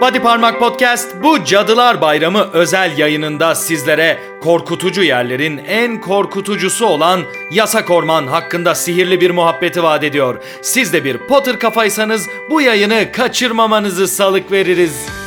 Body Parmak Podcast bu Cadılar Bayramı özel yayınında sizlere korkutucu yerlerin en korkutucusu olan Yasak Orman hakkında sihirli bir muhabbeti vaat ediyor. Siz de bir Potter kafaysanız bu yayını kaçırmamanızı salık veririz.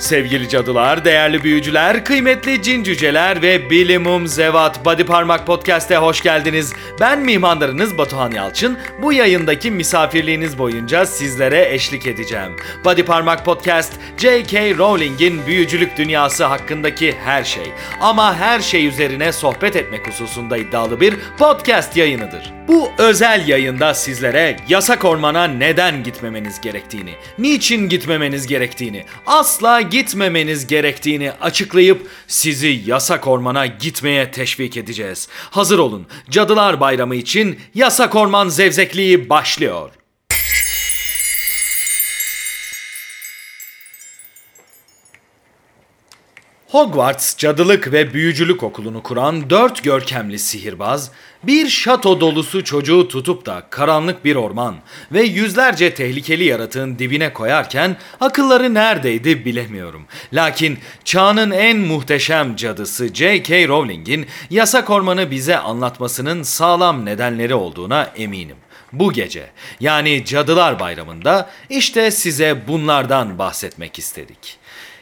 Sevgili cadılar, değerli büyücüler, kıymetli cin cüceler ve bilimum zevat Body Parmak Podcast'e hoş geldiniz. Ben mihmandarınız Batuhan Yalçın. Bu yayındaki misafirliğiniz boyunca sizlere eşlik edeceğim. Body Parmak Podcast, J.K. Rowling'in büyücülük dünyası hakkındaki her şey. Ama her şey üzerine sohbet etmek hususunda iddialı bir podcast yayınıdır. Bu özel yayında sizlere yasak ormana neden gitmemeniz gerektiğini, niçin gitmemeniz gerektiğini, asla gitmemeniz gerektiğini açıklayıp sizi yasak ormana gitmeye teşvik edeceğiz. Hazır olun. Cadılar Bayramı için Yasak Orman Zevzekliği başlıyor. Hogwarts Cadılık ve Büyücülük Okulu'nu kuran dört görkemli sihirbaz, bir şato dolusu çocuğu tutup da karanlık bir orman ve yüzlerce tehlikeli yaratığın dibine koyarken akılları neredeydi bilemiyorum. Lakin çağının en muhteşem cadısı J.K. Rowling'in yasak ormanı bize anlatmasının sağlam nedenleri olduğuna eminim. Bu gece yani Cadılar Bayramı'nda işte size bunlardan bahsetmek istedik.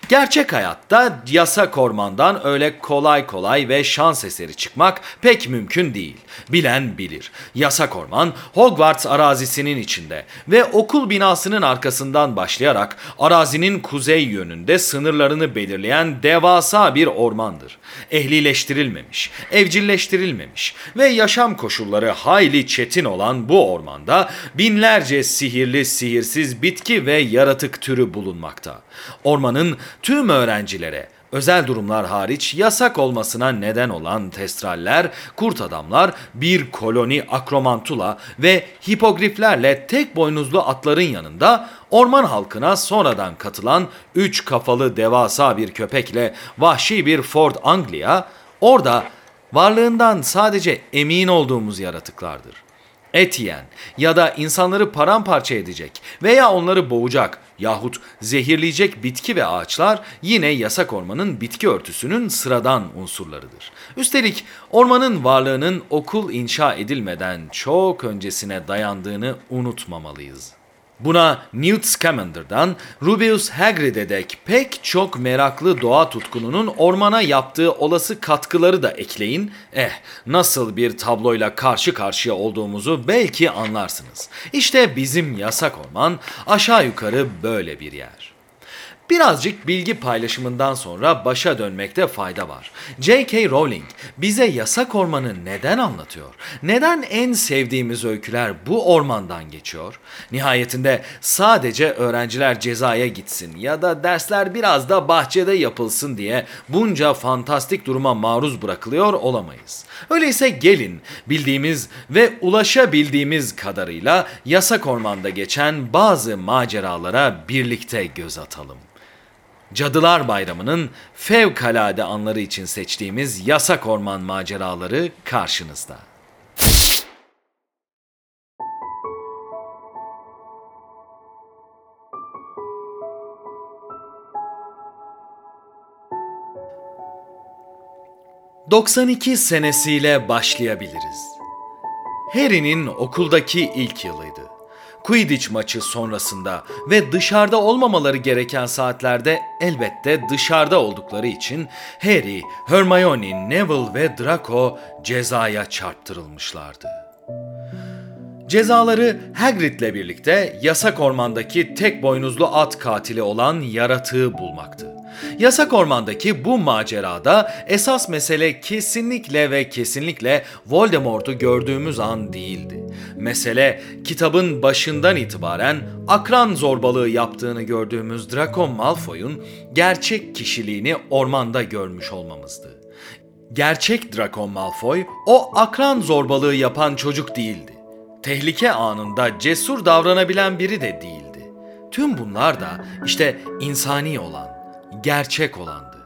Gerçek hayatta yasak ormandan öyle kolay kolay ve şans eseri çıkmak pek mümkün değil. Bilen bilir. Yasak orman Hogwarts arazisinin içinde ve okul binasının arkasından başlayarak arazinin kuzey yönünde sınırlarını belirleyen devasa bir ormandır. Ehlileştirilmemiş, evcilleştirilmemiş ve yaşam koşulları hayli çetin olan bu ormanda binlerce sihirli sihirsiz bitki ve yaratık türü bulunmakta. Ormanın tüm öğrencilere özel durumlar hariç yasak olmasına neden olan testraller, kurt adamlar, bir koloni akromantula ve hipogriflerle tek boynuzlu atların yanında orman halkına sonradan katılan üç kafalı devasa bir köpekle vahşi bir Ford Anglia orada varlığından sadece emin olduğumuz yaratıklardır. Et yiyen ya da insanları paramparça edecek veya onları boğacak yahut zehirleyecek bitki ve ağaçlar yine yasak ormanın bitki örtüsünün sıradan unsurlarıdır. Üstelik ormanın varlığının okul inşa edilmeden çok öncesine dayandığını unutmamalıyız. Buna Newt Scamander'dan Rubeus Hagrid'e dek pek çok meraklı doğa tutkununun ormana yaptığı olası katkıları da ekleyin. Eh nasıl bir tabloyla karşı karşıya olduğumuzu belki anlarsınız. İşte bizim yasak orman aşağı yukarı böyle bir yer. Birazcık bilgi paylaşımından sonra başa dönmekte fayda var. J.K. Rowling bize yasak ormanı neden anlatıyor? Neden en sevdiğimiz öyküler bu ormandan geçiyor? Nihayetinde sadece öğrenciler cezaya gitsin ya da dersler biraz da bahçede yapılsın diye bunca fantastik duruma maruz bırakılıyor olamayız. Öyleyse gelin bildiğimiz ve ulaşabildiğimiz kadarıyla yasak ormanda geçen bazı maceralara birlikte göz atalım. Cadılar Bayramı'nın fevkalade anları için seçtiğimiz yasak orman maceraları karşınızda. ...92 senesiyle başlayabiliriz. Harry'nin okuldaki ilk yılıydı. Quidditch maçı sonrasında ve dışarıda olmamaları gereken saatlerde elbette dışarıda oldukları için Harry, Hermione, Neville ve Draco cezaya çarptırılmışlardı. Cezaları Hagrid'le birlikte yasak ormandaki tek boynuzlu at katili olan yaratığı bulmaktı. Yasak ormandaki bu macerada esas mesele kesinlikle ve kesinlikle Voldemort'u gördüğümüz an değildi. Mesele kitabın başından itibaren akran zorbalığı yaptığını gördüğümüz Draco Malfoy'un gerçek kişiliğini ormanda görmüş olmamızdı. Gerçek Draco Malfoy o akran zorbalığı yapan çocuk değildi. Tehlike anında cesur davranabilen biri de değildi. Tüm bunlar da işte insani olan, gerçek olandı.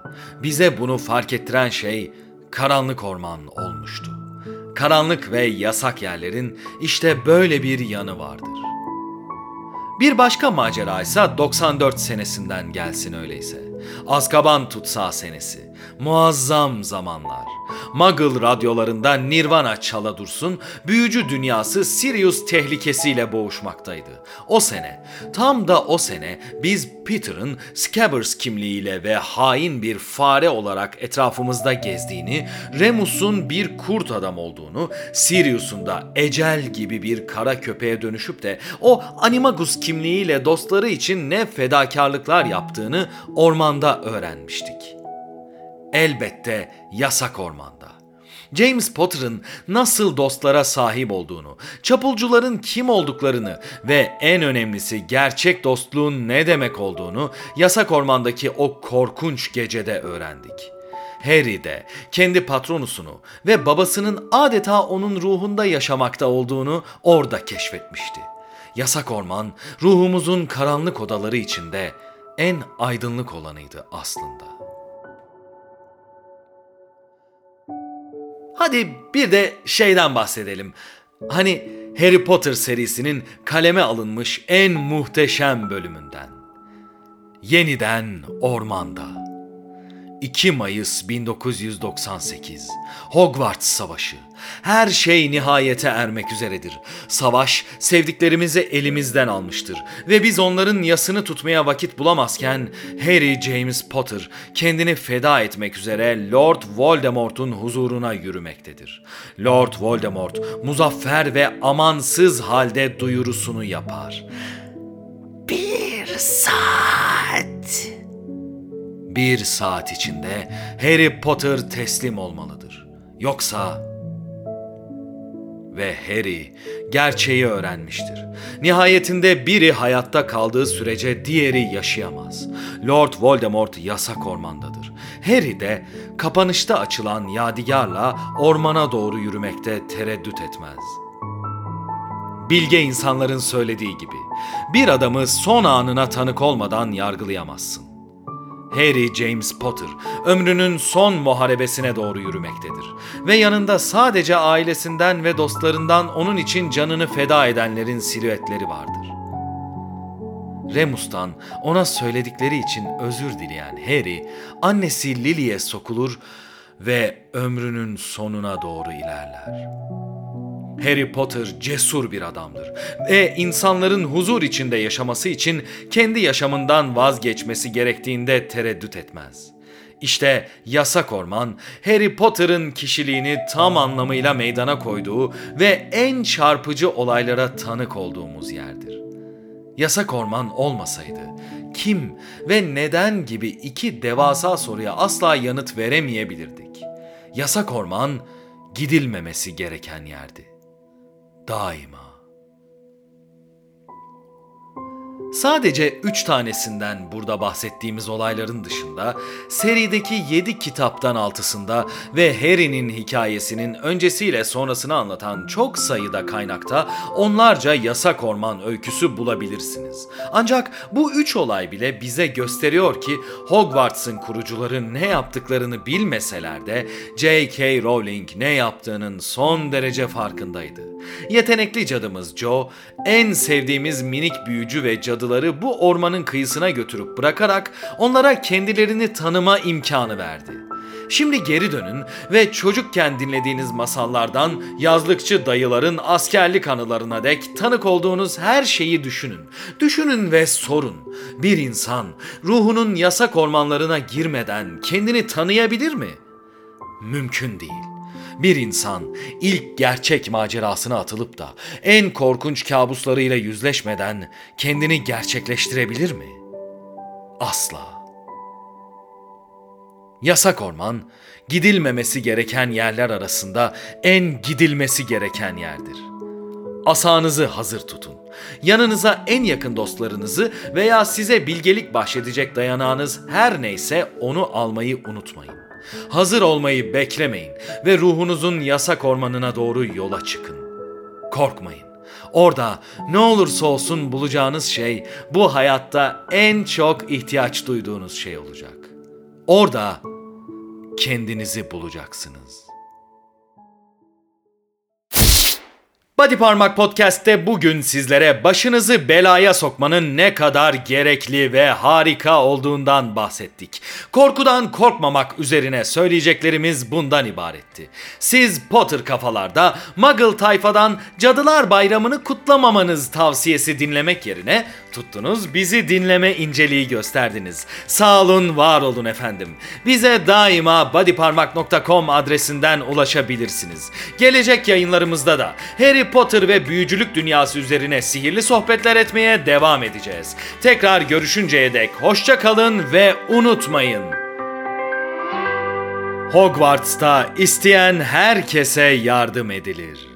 Bize bunu fark ettiren şey karanlık orman olmuştu. Karanlık ve yasak yerlerin işte böyle bir yanı vardır. Bir başka macera ise 94 senesinden gelsin öyleyse. Azkaban tutsağı senesi. Muazzam zamanlar. Muggle radyolarında Nirvana çala dursun, büyücü dünyası Sirius tehlikesiyle boğuşmaktaydı. O sene, tam da o sene biz Peter'ın Scabbers kimliğiyle ve hain bir fare olarak etrafımızda gezdiğini, Remus'un bir kurt adam olduğunu, Sirius'un da ecel gibi bir kara köpeğe dönüşüp de o Animagus kimliğiyle dostları için ne fedakarlıklar yaptığını ormanda öğrenmiştik. Elbette yasak ormanda. James Potter'ın nasıl dostlara sahip olduğunu, çapulcuların kim olduklarını ve en önemlisi gerçek dostluğun ne demek olduğunu yasak ormandaki o korkunç gecede öğrendik. Harry de kendi patronusunu ve babasının adeta onun ruhunda yaşamakta olduğunu orada keşfetmişti. Yasak orman ruhumuzun karanlık odaları içinde en aydınlık olanıydı aslında. Hadi bir de şeyden bahsedelim. Hani Harry Potter serisinin kaleme alınmış en muhteşem bölümünden. Yeniden ormanda. 2 Mayıs 1998 Hogwarts Savaşı. Her şey nihayete ermek üzeredir. Savaş sevdiklerimizi elimizden almıştır ve biz onların yasını tutmaya vakit bulamazken Harry James Potter kendini feda etmek üzere Lord Voldemort'un huzuruna yürümektedir. Lord Voldemort muzaffer ve amansız halde duyurusunu yapar. Bir saat bir saat içinde Harry Potter teslim olmalıdır. Yoksa ve Harry gerçeği öğrenmiştir. Nihayetinde biri hayatta kaldığı sürece diğeri yaşayamaz. Lord Voldemort yasak ormandadır. Harry de kapanışta açılan yadigarla ormana doğru yürümekte tereddüt etmez. Bilge insanların söylediği gibi bir adamı son anına tanık olmadan yargılayamazsın. Harry James Potter ömrünün son muharebesine doğru yürümektedir ve yanında sadece ailesinden ve dostlarından onun için canını feda edenlerin silüetleri vardır. Remus'tan ona söyledikleri için özür dileyen Harry, annesi Lily'e sokulur ve ömrünün sonuna doğru ilerler. Harry Potter cesur bir adamdır ve insanların huzur içinde yaşaması için kendi yaşamından vazgeçmesi gerektiğinde tereddüt etmez. İşte Yasak Orman, Harry Potter'ın kişiliğini tam anlamıyla meydana koyduğu ve en çarpıcı olaylara tanık olduğumuz yerdir. Yasak Orman olmasaydı kim ve neden gibi iki devasa soruya asla yanıt veremeyebilirdik. Yasak Orman gidilmemesi gereken yerdi daima. Sadece üç tanesinden burada bahsettiğimiz olayların dışında serideki yedi kitaptan altısında ve Harry'nin hikayesinin öncesiyle sonrasını anlatan çok sayıda kaynakta onlarca yasak orman öyküsü bulabilirsiniz. Ancak bu üç olay bile bize gösteriyor ki Hogwarts'ın kurucuları ne yaptıklarını bilmeseler de J.K. Rowling ne yaptığının son derece farkındaydı. Yetenekli cadımız Joe, en sevdiğimiz minik büyücü ve cadı cadıları bu ormanın kıyısına götürüp bırakarak onlara kendilerini tanıma imkanı verdi. Şimdi geri dönün ve çocukken dinlediğiniz masallardan yazlıkçı dayıların askerlik anılarına dek tanık olduğunuz her şeyi düşünün. Düşünün ve sorun. Bir insan ruhunun yasak ormanlarına girmeden kendini tanıyabilir mi? Mümkün değil. Bir insan ilk gerçek macerasına atılıp da en korkunç kabuslarıyla yüzleşmeden kendini gerçekleştirebilir mi? Asla. Yasak orman, gidilmemesi gereken yerler arasında en gidilmesi gereken yerdir. Asanızı hazır tutun. Yanınıza en yakın dostlarınızı veya size bilgelik bahşedecek dayanağınız her neyse onu almayı unutmayın. Hazır olmayı beklemeyin ve ruhunuzun yasak ormanına doğru yola çıkın. Korkmayın. Orada ne olursa olsun bulacağınız şey bu hayatta en çok ihtiyaç duyduğunuz şey olacak. Orada kendinizi bulacaksınız. Body Parmak Podcast'te bugün sizlere başınızı belaya sokmanın ne kadar gerekli ve harika olduğundan bahsettik. Korkudan korkmamak üzerine söyleyeceklerimiz bundan ibaretti. Siz Potter kafalarda Muggle tayfadan Cadılar Bayramı'nı kutlamamanız tavsiyesi dinlemek yerine tuttunuz bizi dinleme inceliği gösterdiniz. Sağ olun, var olun efendim. Bize daima bodyparmak.com adresinden ulaşabilirsiniz. Gelecek yayınlarımızda da Harry Potter ve büyücülük dünyası üzerine sihirli sohbetler etmeye devam edeceğiz. Tekrar görüşünceye dek hoşça kalın ve unutmayın. Hogwarts'ta isteyen herkese yardım edilir.